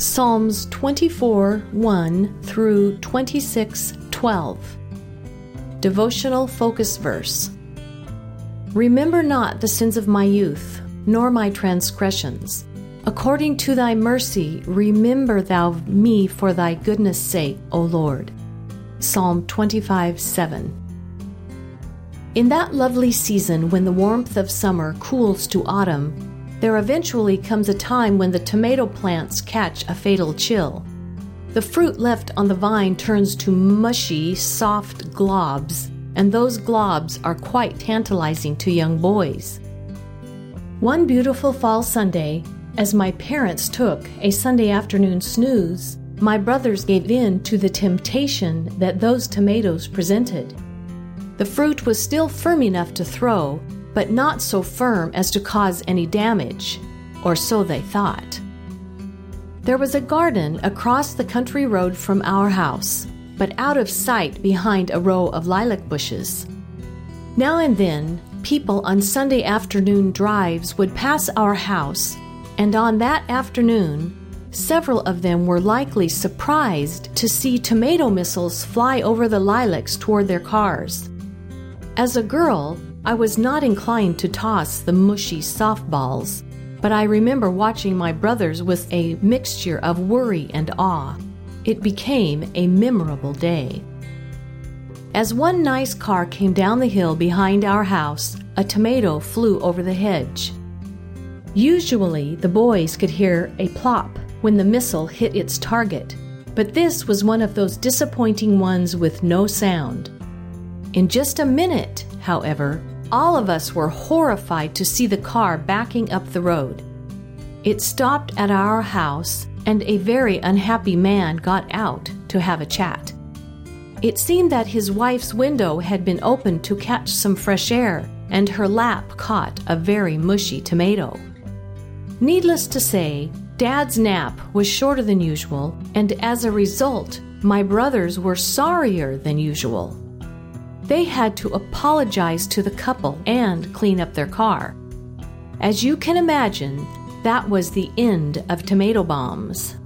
Psalms 24 1 through 26 12. Devotional Focus Verse Remember not the sins of my youth, nor my transgressions. According to thy mercy, remember thou me for thy goodness' sake, O Lord. Psalm 25 7. In that lovely season when the warmth of summer cools to autumn, there eventually comes a time when the tomato plants catch a fatal chill. The fruit left on the vine turns to mushy, soft globs, and those globs are quite tantalizing to young boys. One beautiful fall Sunday, as my parents took a Sunday afternoon snooze, my brothers gave in to the temptation that those tomatoes presented. The fruit was still firm enough to throw, but not so firm as to cause any damage, or so they thought. There was a garden across the country road from our house, but out of sight behind a row of lilac bushes. Now and then, people on Sunday afternoon drives would pass our house, and on that afternoon, several of them were likely surprised to see tomato missiles fly over the lilacs toward their cars. As a girl, I was not inclined to toss the mushy softballs, but I remember watching my brothers with a mixture of worry and awe. It became a memorable day. As one nice car came down the hill behind our house, a tomato flew over the hedge. Usually, the boys could hear a plop when the missile hit its target, but this was one of those disappointing ones with no sound. In just a minute, however, all of us were horrified to see the car backing up the road. It stopped at our house, and a very unhappy man got out to have a chat. It seemed that his wife's window had been opened to catch some fresh air, and her lap caught a very mushy tomato. Needless to say, Dad's nap was shorter than usual, and as a result, my brothers were sorrier than usual they had to apologize to the couple and clean up their car. As you can imagine, that was the end of tomato bombs.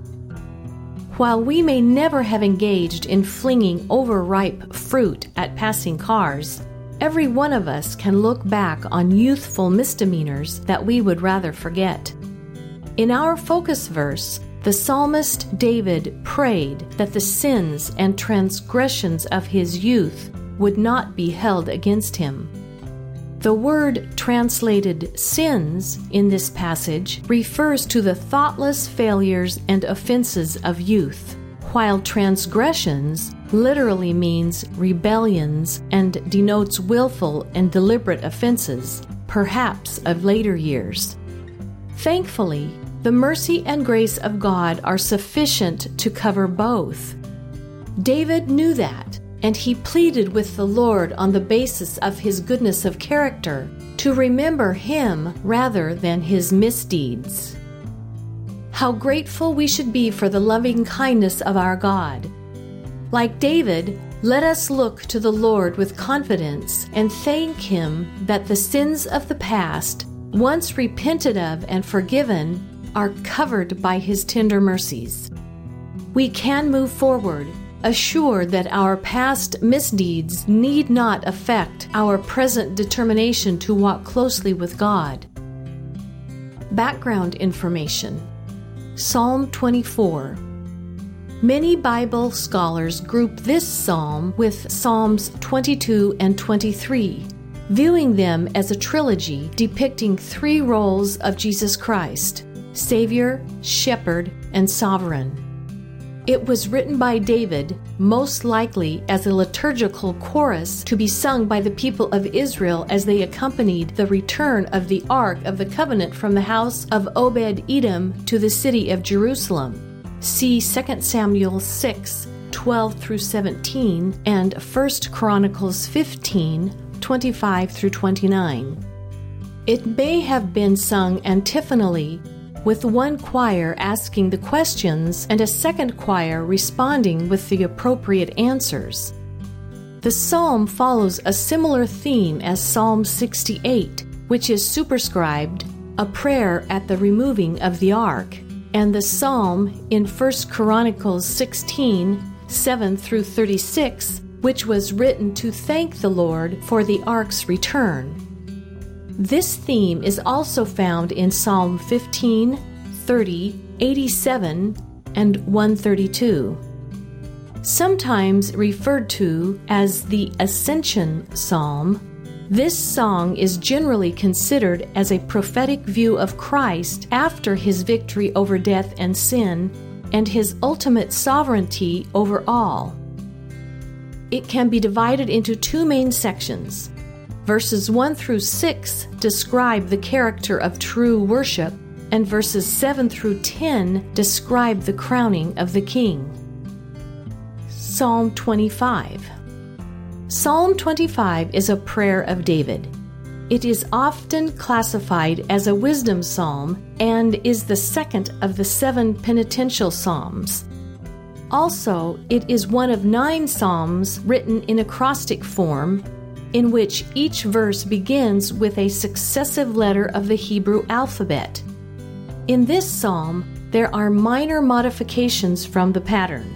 While we may never have engaged in flinging overripe fruit at passing cars, every one of us can look back on youthful misdemeanors that we would rather forget. In our focus verse, the psalmist David prayed that the sins and transgressions of his youth would not be held against him. The word translated sins in this passage refers to the thoughtless failures and offenses of youth, while transgressions literally means rebellions and denotes willful and deliberate offenses, perhaps of later years. Thankfully, the mercy and grace of God are sufficient to cover both. David knew that and he pleaded with the Lord on the basis of his goodness of character to remember him rather than his misdeeds. How grateful we should be for the loving kindness of our God. Like David, let us look to the Lord with confidence and thank Him that the sins of the past, once repented of and forgiven, are covered by His tender mercies. We can move forward assured that our past misdeeds need not affect our present determination to walk closely with God. Background information Psalm 24. Many Bible scholars group this psalm with Psalms 22 and 23, viewing them as a trilogy depicting three roles of Jesus Christ Savior, Shepherd, and Sovereign. It was written by David, most likely as a liturgical chorus to be sung by the people of Israel as they accompanied the return of the Ark of the Covenant from the house of Obed Edom to the city of Jerusalem. See 2 Samuel 6 12 through 17 and 1 Chronicles 15 25 through 29. It may have been sung antiphonally with one choir asking the questions and a second choir responding with the appropriate answers. The psalm follows a similar theme as Psalm 68, which is superscribed, a prayer at the removing of the ark, and the psalm in 1 Chronicles 16 7 through 36, which was written to thank the Lord for the ark's return. This theme is also found in Psalm 15, 30, 87, and 132. Sometimes referred to as the Ascension Psalm, this song is generally considered as a prophetic view of Christ after his victory over death and sin and his ultimate sovereignty over all. It can be divided into two main sections. Verses 1 through 6 describe the character of true worship, and verses 7 through 10 describe the crowning of the king. Psalm 25 Psalm 25 is a prayer of David. It is often classified as a wisdom psalm and is the second of the seven penitential psalms. Also, it is one of nine psalms written in acrostic form, in which each verse begins with a successive letter of the Hebrew alphabet. In this psalm, there are minor modifications from the pattern.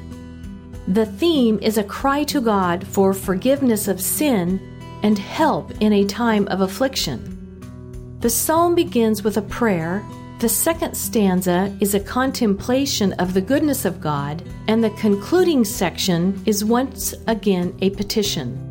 The theme is a cry to God for forgiveness of sin and help in a time of affliction. The psalm begins with a prayer. The second stanza is a contemplation of the goodness of God, and the concluding section is once again a petition.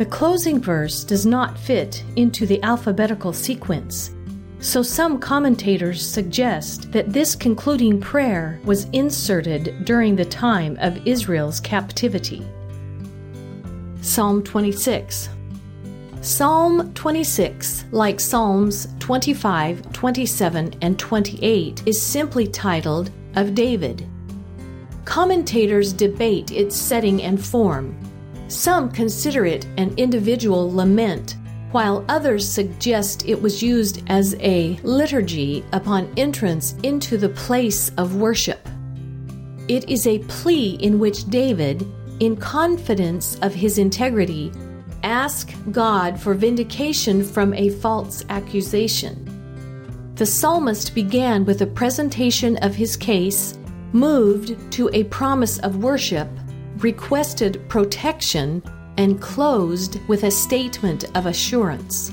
The closing verse does not fit into the alphabetical sequence. So some commentators suggest that this concluding prayer was inserted during the time of Israel's captivity. Psalm 26 Psalm 26, like Psalms 25, 27, and 28, is simply titled Of David. Commentators debate its setting and form. Some consider it an individual lament while others suggest it was used as a liturgy upon entrance into the place of worship. It is a plea in which David, in confidence of his integrity, asks God for vindication from a false accusation. The psalmist began with a presentation of his case, moved to a promise of worship, requested protection, and closed with a statement of assurance.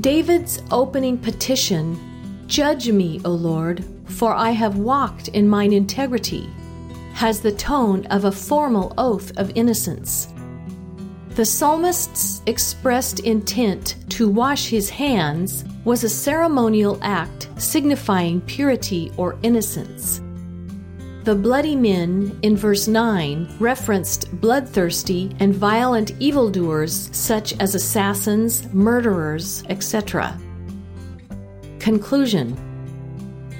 David's opening petition, Judge me, O Lord, for I have walked in mine integrity, has the tone of a formal oath of innocence. The psalmist's expressed intent to wash his hands was a ceremonial act signifying purity or innocence. The bloody men in verse 9 referenced bloodthirsty and violent evildoers such as assassins, murderers, etc. Conclusion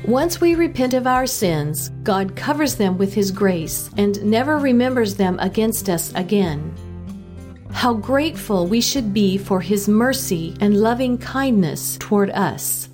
Once we repent of our sins, God covers them with His grace and never remembers them against us again. How grateful we should be for His mercy and loving kindness toward us.